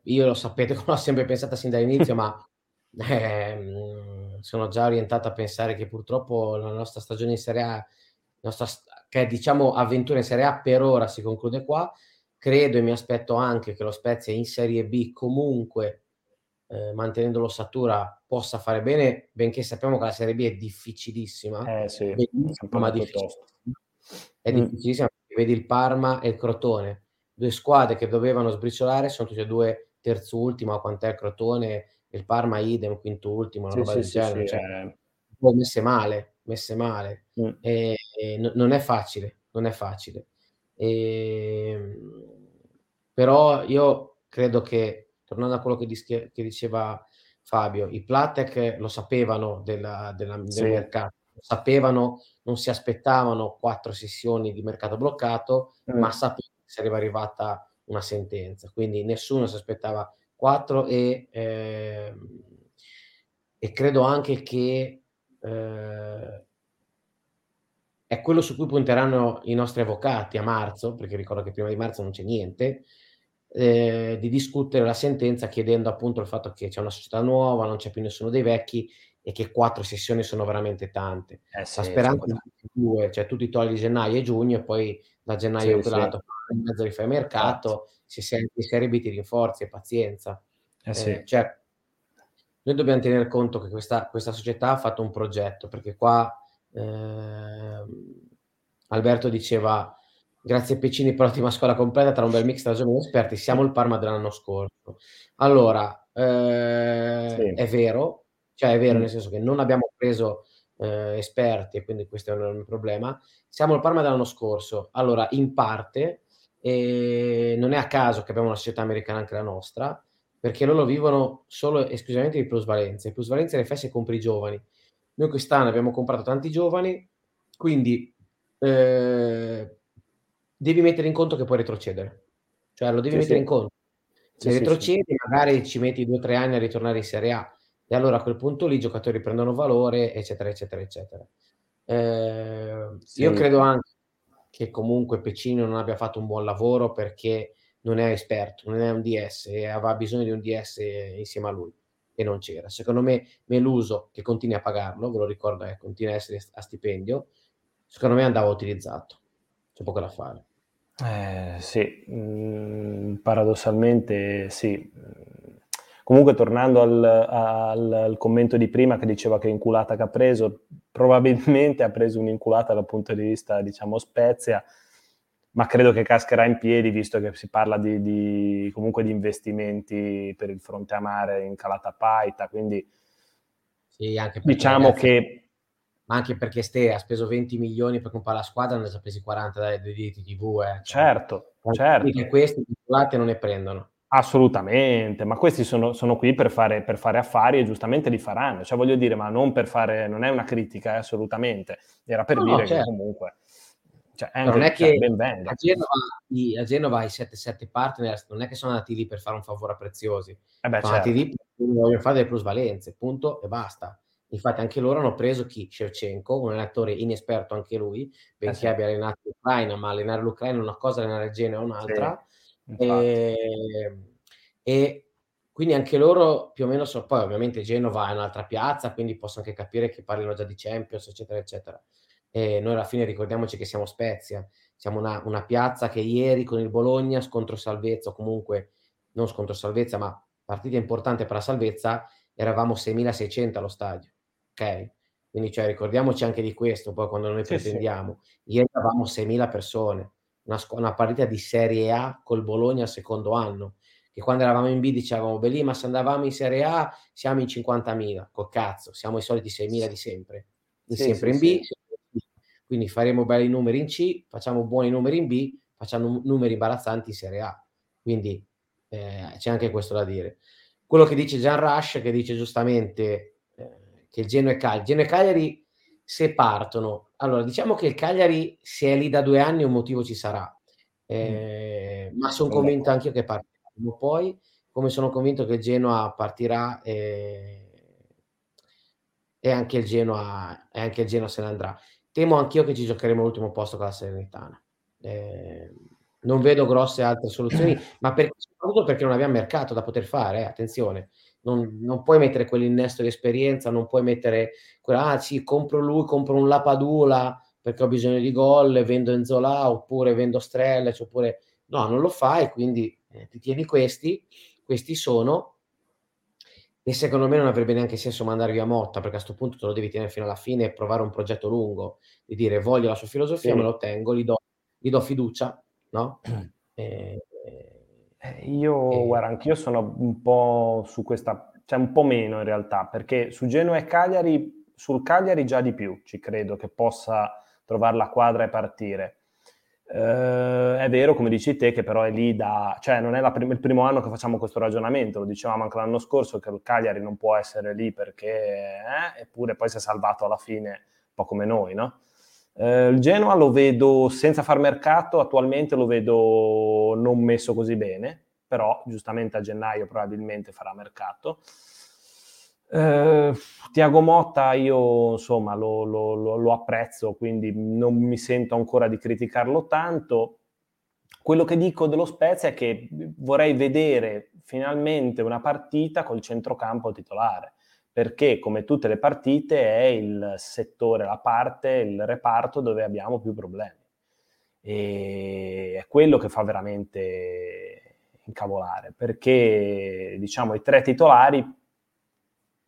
[SPEAKER 1] Io lo sapete come l'ho sempre pensata sin dall'inizio, ma... Eh, sono già orientato a pensare che purtroppo la nostra stagione in Serie A, nostra, che diciamo avventura in Serie A per ora si conclude qua. Credo e mi aspetto anche che lo Spezia in Serie B comunque, eh, mantenendo l'ossatura, possa fare bene, benché sappiamo che la Serie B è difficilissima.
[SPEAKER 2] Eh sì,
[SPEAKER 1] ma difficilissima. È mm. difficilissima perché vedi il Parma e il Crotone, due squadre che dovevano sbriciolare, sono tutte e due terzo ultima, quant'è il Crotone il Parma idem, quinto ultimo, una sì, roba sì, del genere. Sì, cioè, messe male, messe male. Mm. E, e n- non è facile, non è facile. E, ehm, però io credo che, tornando a quello che, dis- che diceva Fabio, i Platek lo sapevano della, della, del mercato, sapevano, non si aspettavano quattro sessioni di mercato bloccato, mm. ma sapevano sarebbe arrivata una sentenza. Quindi nessuno si aspettava quattro e, eh, e credo anche che eh, è quello su cui punteranno i nostri avvocati a marzo, perché ricordo che prima di marzo non c'è niente, eh, di discutere la sentenza chiedendo appunto il fatto che c'è una società nuova, non c'è più nessuno dei vecchi e che quattro sessioni sono veramente tante. Eh sì, la speranza è due, cioè tu ti togli gennaio e giugno e poi da gennaio sì, sì. In mezzo rifai mercato, se sei in Serie B ti rinforzi e pazienza. Eh, sì. eh, cioè, noi dobbiamo tenere conto che questa, questa, società ha fatto un progetto, perché qua eh, Alberto diceva grazie Peccini per l'ottima scuola completa tra un bel mix tra giovani esperti, siamo il Parma dell'anno scorso. Allora, eh, sì. è vero, cioè è vero mm. nel senso che non abbiamo preso eh, esperti e quindi questo è un problema. Siamo il Parma dell'anno scorso. Allora, in parte, eh, non è a caso che abbiamo una società americana anche la nostra, perché loro vivono solo e esclusivamente di plusvalenze. Plusvalenze le fai se compri i giovani. Noi quest'anno abbiamo comprato tanti giovani, quindi eh, devi mettere in conto che puoi retrocedere. Cioè lo devi sì, mettere sì. in conto. Se sì, retrocedi, magari ci metti due o tre anni a ritornare in Serie A e allora a quel punto lì i giocatori prendono valore, eccetera, eccetera, eccetera. Eh, io credo anche che comunque Pecino non abbia fatto un buon lavoro perché non è esperto, non è un DS e aveva bisogno di un DS insieme a lui e non c'era. Secondo me Meluso, che continua a pagarlo, ve lo ricordo, eh, continua a essere a stipendio, secondo me andava utilizzato, c'è poco da fare.
[SPEAKER 2] Eh, sì, mm, paradossalmente sì. Comunque, tornando al, al, al, commento di prima che diceva che inculata che ha preso, probabilmente ha preso un'inculata dal punto di vista, diciamo, Spezia, ma credo che cascherà in piedi visto che si parla di, di comunque di investimenti per il fronte a mare in Calata Paita, quindi
[SPEAKER 1] sì, diciamo ragazzi, che... Ma anche perché Ste ha speso 20 milioni per comprare la squadra, ne ha presi 40 dai diritti TV. Eh.
[SPEAKER 2] Cioè, certo, certo.
[SPEAKER 1] Questi titolati non ne prendono.
[SPEAKER 2] Assolutamente, ma questi sono, sono qui per fare, per fare, affari e giustamente li faranno. Cioè, voglio dire, ma non per fare, non è una critica, eh, assolutamente. Era per no, dire certo. che comunque.
[SPEAKER 1] Cioè, anche, non è cioè, che a Genova, i, a Genova i 7-7 partner non è che sono andati lì per fare un favore a preziosi, eh beh, sono certo. andati lì per vogliono fare delle plusvalenze, punto e basta. Infatti anche loro hanno preso chi? Shevchenko, un allenatore inesperto anche lui, benché eh sì. abbia allenato l'Ucraina, ma allenare l'Ucraina è una cosa, allenare il Genoa è un'altra. Sì e, ehm, e, quindi anche loro più o meno sono, poi ovviamente Genova è un'altra piazza, quindi posso anche capire che parlino già di Champions, eccetera, eccetera. E noi alla fine ricordiamoci che siamo Spezia, siamo una, una piazza che ieri con il Bologna, scontro salvezza, o comunque non scontro salvezza, ma partita importante per la salvezza, eravamo 6.600 allo stadio, ok? Quindi cioè, ricordiamoci anche di questo, poi quando noi sì, pretendiamo. Sì. Ieri eravamo 6.000 persone, una, una partita di Serie A col Bologna al secondo anno, che quando eravamo in B dicevamo, beh lì, ma se andavamo in Serie A siamo in 50.000, col cazzo, siamo i soliti 6.000 di sempre, di sì, sempre sì, in B, sì. quindi faremo belli numeri in C, facciamo buoni numeri in B, facciamo numeri imbarazzanti in Serie A, quindi eh, c'è anche questo da dire. Quello che dice Gian Rush, che dice giustamente eh, che il Genoa e Cagliari, Genoa e Cagliari se partono, allora diciamo che il Cagliari se è lì da due anni un motivo ci sarà, eh, mm. ma sono convinto anche io che partirà. Poi, come sono convinto che il Genoa partirà eh, e anche il Genoa, e anche il Genoa se ne andrà. Temo anch'io che ci giocheremo l'ultimo posto con la Serenitana. Eh, non vedo grosse altre soluzioni, ma per, soprattutto perché non abbiamo mercato da poter fare, eh, attenzione non, non, puoi mettere quell'innesto di esperienza, non puoi mettere quella, ah sì, compro lui, compro un Lapadula perché ho bisogno di gol, vendo Enzola oppure vendo Strelec, oppure no, non lo fai, quindi eh, ti tieni questi, questi sono e secondo me non avrebbe neanche senso mandare via Motta perché a questo punto te lo devi tenere fino alla fine e provare un progetto lungo, di dire voglio la sua filosofia, sì. me lo tengo, gli do, gli do fiducia, no?
[SPEAKER 2] Eh, io, e... guarda, anch'io sono un po' su questa, cioè un po' meno in realtà, perché su Genoa e Cagliari sul Cagliari già di più, ci credo che possa trovare la quadra e partire. Uh, è vero, come dici te, che però è lì da... cioè non è prim- il primo anno che facciamo questo ragionamento, lo dicevamo anche l'anno scorso che il Cagliari non può essere lì perché... Eh, eppure poi si è salvato alla fine, un po' come noi, no? Uh, il Genoa lo vedo senza far mercato, attualmente lo vedo non messo così bene, però giustamente a gennaio probabilmente farà mercato. Eh, Tiago Motta io insomma lo, lo, lo, lo, apprezzo, quindi non mi sento ancora di criticarlo tanto. Quello che dico dello Spezia è che vorrei vedere finalmente una partita col centrocampo titolare, perché come tutte le partite è il settore, la parte, il reparto dove abbiamo più problemi. E è quello che fa veramente incavolare, perché diciamo i tre titolari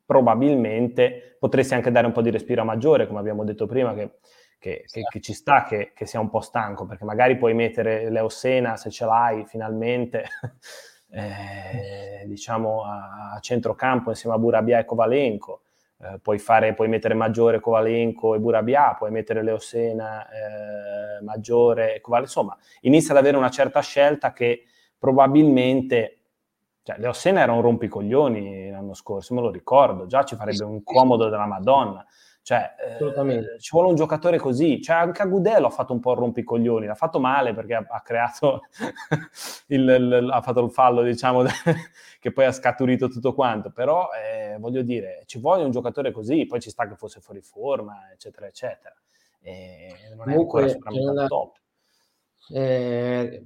[SPEAKER 2] probabilmente potresti anche dare un po' di respiro a maggiore, come abbiamo detto prima, che, che, che, che ci sta che, sia un po' stanco, perché magari puoi mettere Leo Sena, se ce l'hai finalmente, eh, diciamo a, a, centrocampo insieme a Burabia e Kovalenko. Eh, puoi, fare, puoi mettere Maggiore, Kovalenko e Burabia, puoi mettere Leo Sena, eh, Maggiore e Kovalenko. Insomma, inizia ad avere una certa scelta che probabilmente cioè, Leo Sena era un rompicoglioni l'anno scorso, me lo ricordo, già ci farebbe un comodo della Madonna. Cioè, eh, ci vuole un giocatore così. Cioè, anche Agudelo ha fatto un po' il rompicoglioni, l'ha fatto male perché ha, ha creato il, il, ha fatto il fallo, diciamo, che poi ha scaturito tutto quanto. Però, eh, voglio dire, ci vuole un giocatore così, poi ci sta che fosse fuori forma, eccetera, eccetera. E non è ancora sicuramente una... top.
[SPEAKER 1] Eh,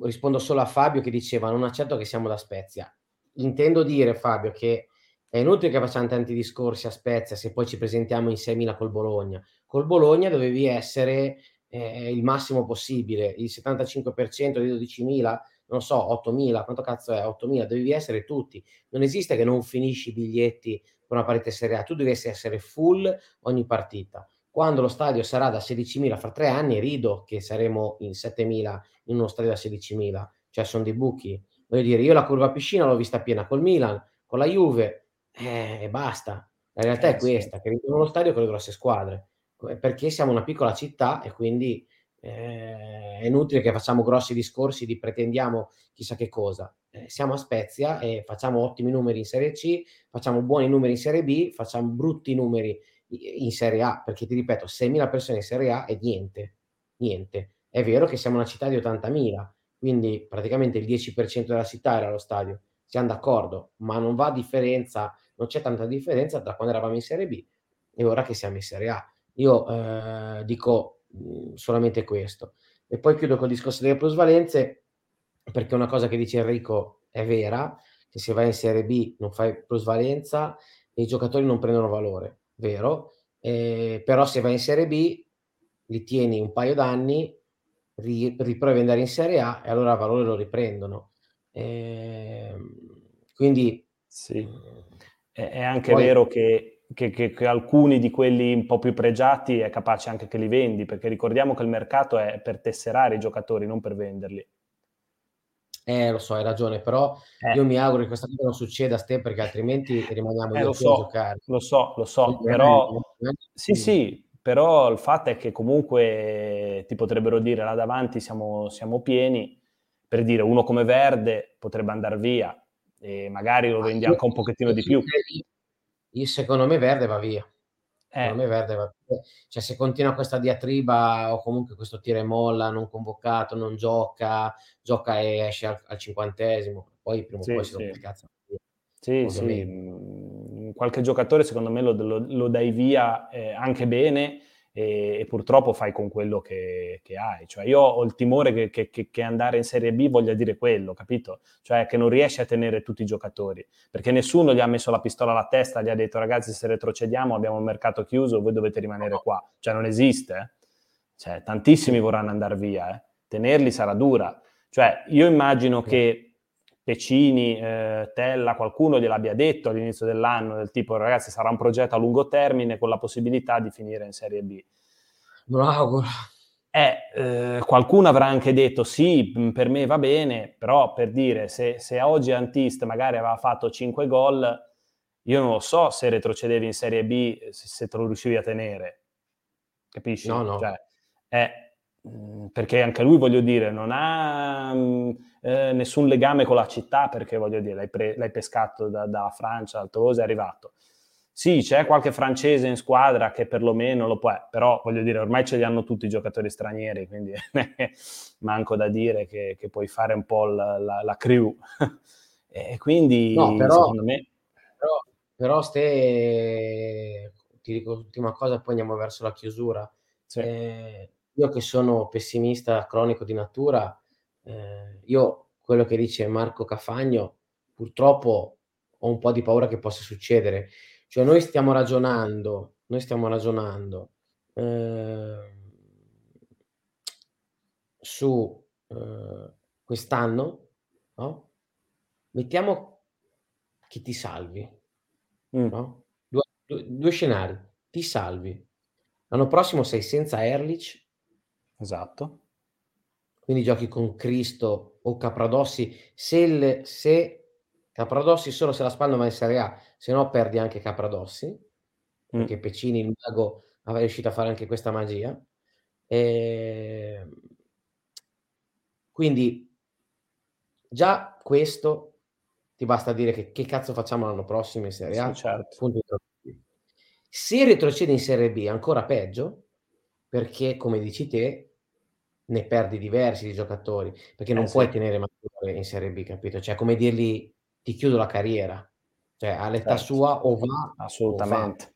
[SPEAKER 1] rispondo solo a Fabio che diceva non accetto che siamo da Spezia. Intendo dire Fabio che è inutile che facciamo tanti discorsi a Spezia se poi ci presentiamo in 6.000 col Bologna. Col Bologna dovevi essere eh, il massimo possibile, il 75% di 12.000, non so, 8.000, quanto cazzo è? 8.000, dovevi essere tutti. Non esiste che non finisci i biglietti per una partita Serie A, tu devi essere full ogni partita quando lo stadio sarà da 16.000 fra tre anni, rido che saremo in 7.000 in uno stadio da 16.000, cioè sono dei buchi. Voglio dire, io la curva piscina l'ho vista piena col Milan, con la Juve, eh, e basta. La realtà eh, è questa, sì. che riempiono lo stadio con le grosse squadre, perché siamo una piccola città e quindi eh, è inutile che facciamo grossi discorsi di pretendiamo chissà che cosa. Eh, siamo a Spezia e facciamo ottimi numeri in Serie C, facciamo buoni numeri in Serie B, facciamo brutti numeri in Serie A, perché ti ripeto, 6.000 persone in Serie A è niente, niente. È vero che siamo una città di 80.000, quindi praticamente il 10% della città era allo stadio, siamo d'accordo, ma non va a differenza, non c'è tanta differenza tra quando eravamo in Serie B e ora che siamo in Serie A. Io eh, dico mh, solamente questo. E poi chiudo col discorso delle plusvalenze, perché una cosa che dice Enrico è vera, che se vai in Serie B non fai plusvalenza e i giocatori non prendono valore vero, eh, però se vai in Serie B li tieni un paio d'anni, ri, riprovi ad andare in Serie A e allora il valore lo riprendono. Eh, quindi...
[SPEAKER 2] Sì. È, anche poi, vero che, che, che, che, alcuni di quelli un po' più pregiati è capace anche che li vendi, perché ricordiamo che il mercato è per tesserare i giocatori, non per venderli.
[SPEAKER 1] Eh, lo so, hai ragione, però eh. io mi auguro che questa cosa non succeda a te perché altrimenti rimaniamo
[SPEAKER 2] eh, lo so, a giocare. Lo so, lo so, Quindi, però sì, sì, però il fatto è che comunque ti potrebbero dire là davanti siamo, siamo pieni, per dire uno come Verde potrebbe andare via e magari lo vendi anche un pochettino di più.
[SPEAKER 1] Io, secondo me Verde va via. Eh. Me verde va via. Cioè, se continua questa diatriba o comunque questo tira e molla, non convocato, non gioca, gioca e esce al, al cinquantesimo, poi prima o sì, poi si rompe il cazzo.
[SPEAKER 2] Sì, sì, mm, qualche giocatore secondo me lo, lo, lo dai via eh, anche bene e, e, purtroppo fai con quello che, che, hai. Cioè io ho il timore che, che, che, andare in Serie B voglia dire quello, capito? Cioè che non riesci a tenere tutti i giocatori, perché nessuno gli ha messo la pistola alla testa, gli ha detto ragazzi se retrocediamo abbiamo il mercato chiuso, voi dovete rimanere qua. Cioè non esiste. Eh? Cioè, tantissimi vorranno andare via, eh? tenerli sarà dura. Cioè io immagino che Pecini, eh, Tella, qualcuno gliel'abbia detto all'inizio dell'anno, del tipo ragazzi sarà un progetto a lungo termine con la possibilità di finire in Serie B.
[SPEAKER 1] Lo auguro.
[SPEAKER 2] Eh, eh, qualcuno avrà anche detto sì, per me va bene, però per dire se, se oggi Antist magari aveva fatto 5 gol, io non lo so se retrocedevi in Serie B, se, se te lo riuscivi a tenere. Capisci?
[SPEAKER 1] No, no.
[SPEAKER 2] Cioè, mm, perché anche lui, voglio dire, non ha mm, eh, nessun legame con la città, perché voglio dire, l'hai, pre- l'hai pescato da, da Francia, al Tolosa, è arrivato. Sì, c'è qualche francese in squadra che perlomeno lo può, però voglio dire, ormai ce li hanno tutti i giocatori stranieri, quindi manco da dire che, che, puoi fare un po' la, la, la crew. e quindi, no, però, secondo me...
[SPEAKER 1] Però, però ste... ti dico l'ultima cosa, poi andiamo verso la chiusura. Sì. Eh, io che sono pessimista cronico di natura, eh, io quello che dice Marco Cafagno, purtroppo ho un po' di paura che possa succedere cioè noi stiamo ragionando, noi stiamo ragionando eh, su eh, quest'anno, no? Mettiamo che ti salvi, mm. no? due, due, due, scenari, ti salvi. L'anno prossimo sei senza Erlich.
[SPEAKER 2] Esatto.
[SPEAKER 1] Quindi giochi con Cristo o Capradossi. Se, il, se Capradossi solo se la spalla va in Serie A, se no perdi anche Capradossi, mm. perché Pecini, il mago, aveva riuscito a fare anche questa magia. E... Ehm, quindi già questo ti basta dire che, che cazzo facciamo l'anno prossimo in Serie A.
[SPEAKER 2] Sì, certo.
[SPEAKER 1] Se retrocede in Serie B ancora peggio, perché come dici te, ne perdi diversi di giocatori, perché non eh, puoi sì. tenere Maggiore in Serie B, capito? Cioè, come dirgli ti chiudo la carriera. Cioè, all'età certo. sua o va
[SPEAKER 2] assolutamente. O fa,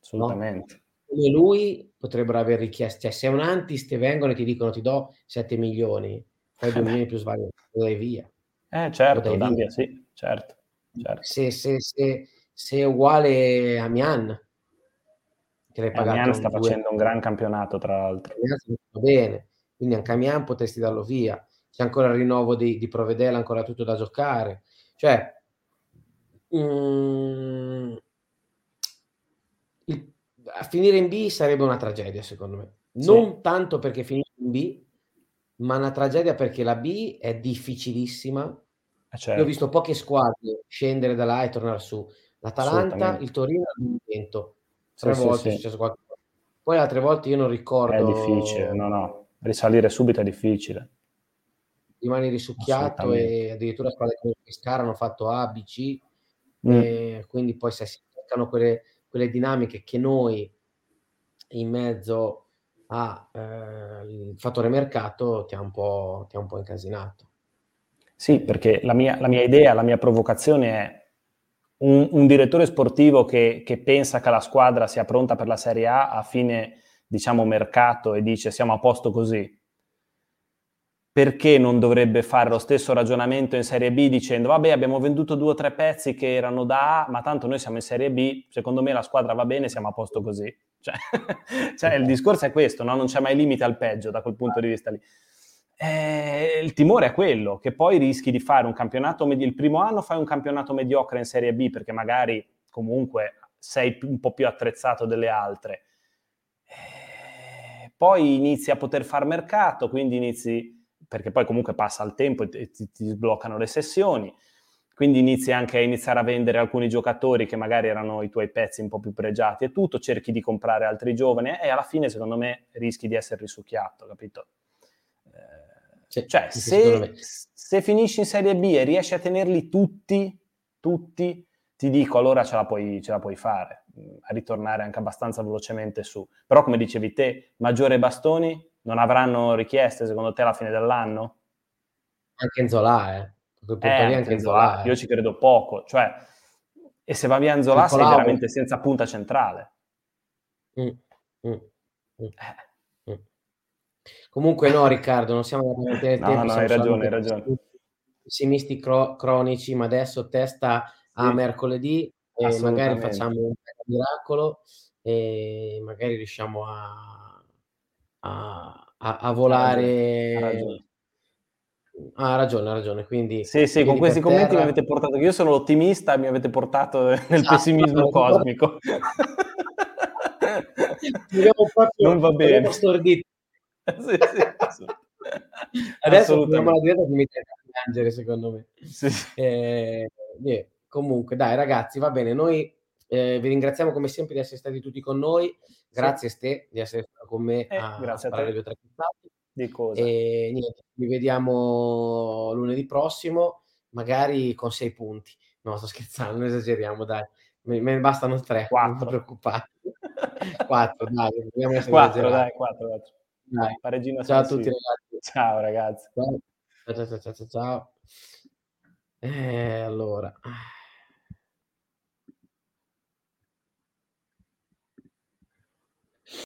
[SPEAKER 1] assolutamente. No? Come lui potrebbero aver richiesto, cioè se un antis vengono e ti dicono ti do 7 milioni, fai 2 milioni più sbaglio, lo dai via.
[SPEAKER 2] Eh certo, lo dai via. sì, certo. certo.
[SPEAKER 1] Se, se, se, se, è uguale a Mian,
[SPEAKER 2] che l'hai pagato. Mian sta facendo un gran campionato, tra l'altro.
[SPEAKER 1] Va bene, quindi anche a Mian potresti darlo via. C'è ancora il rinnovo di, di Provedela, ancora tutto da giocare. Cioè, Mhmm, il, a finire in B sarebbe una tragedia secondo me. Sì. Non tanto perché finisce in B, ma una tragedia perché la B è difficilissima. Eh certo. Io ho certo. visto poche squadre scendere da là e tornare su. L'Atalanta, il Torino il Vento. Tre sì, volte sì, è successo qualcosa. Poi altre volte io non ricordo.
[SPEAKER 2] È difficile, no, no. Risalire subito è difficile.
[SPEAKER 1] Rimani risucchiato e addirittura squadre come Pescara hanno fatto A, B, C Mm. quindi poi se si toccano quelle, quelle, dinamiche che noi in mezzo al eh, fattore mercato ti ha un po', ti ha un po incasinato.
[SPEAKER 2] Sì, perché la mia, la mia, idea, la mia provocazione è un, un direttore sportivo che, che, pensa che la squadra sia pronta per la Serie A a fine, diciamo, mercato e dice siamo a posto così perché non dovrebbe fare lo stesso ragionamento in Serie B dicendo vabbè abbiamo venduto due o tre pezzi che erano da A, ma tanto noi siamo in Serie B, secondo me la squadra va bene, siamo a posto così. Cioè, cioè il discorso è questo, no? non c'è mai limite al peggio da quel punto di vista lì. Eh, il timore è quello, che poi rischi di fare un campionato, med- il primo anno fai un campionato mediocre in Serie B perché magari comunque sei un po' più attrezzato delle altre. Eh, poi inizi a poter far mercato, quindi inizi perché poi comunque passa il tempo e ti, ti sbloccano le sessioni, quindi inizi anche a iniziare a vendere alcuni giocatori che magari erano i tuoi pezzi un po' più pregiati e tutto, cerchi di comprare altri giovani e alla fine secondo me rischi di essere risucchiato, capito? Eh, cioè, se, se, finisci in Serie B e riesci a tenerli tutti, tutti, ti dico allora ce la puoi, ce la puoi fare, a ritornare anche abbastanza velocemente su. Però come dicevi te, maggiore bastoni, non avranno richieste secondo te alla fine dell'anno?
[SPEAKER 1] Anche in Zola, eh.
[SPEAKER 2] Eh, anche in Zola, eh. io ci credo poco, cioè, e se va via in Zola sei veramente senza punta centrale. Mm, mm,
[SPEAKER 1] mm. Eh. Comunque no, Riccardo, non siamo veramente nel
[SPEAKER 2] no, tempo. No, hai ragione, hai ragione.
[SPEAKER 1] Pessimisti cro- cronici, ma adesso testa a mercoledì e magari facciamo un miracolo e magari riusciamo a a, a, a volare. Ha ragione. Ah, ha ragione, ha ragione. Quindi,
[SPEAKER 2] sì, sì, con questi commenti terra... mi avete portato. Io sono l'ottimista e mi avete portato nel esatto, pessimismo cosmico. non va bene. Stordito.
[SPEAKER 1] sì, sì, Adesso abbiamo la dieta che mi tenta a piangere, secondo me. Sì. Eh, yeah. Comunque, dai, ragazzi, va bene. Noi Eh, vi ringraziamo come sempre di essere stati tutti con noi. Grazie sì. Ste di essere stato con me
[SPEAKER 2] eh, a, grazie a parlare
[SPEAKER 1] due tre.
[SPEAKER 2] Di cosa?
[SPEAKER 1] E niente, ci vediamo lunedì prossimo, magari con sei punti. No, sto scherzando, non esageriamo, dai. Me, me ne bastano tre,
[SPEAKER 2] quattro.
[SPEAKER 1] non preoccupate. quattro, dai,
[SPEAKER 2] quattro, dai, quattro, quattro.
[SPEAKER 1] Dai. Ciao a tutti ragazzi.
[SPEAKER 2] Ciao ragazzi.
[SPEAKER 1] Ciao, ciao, ciao, ciao. ciao. Eh, allora...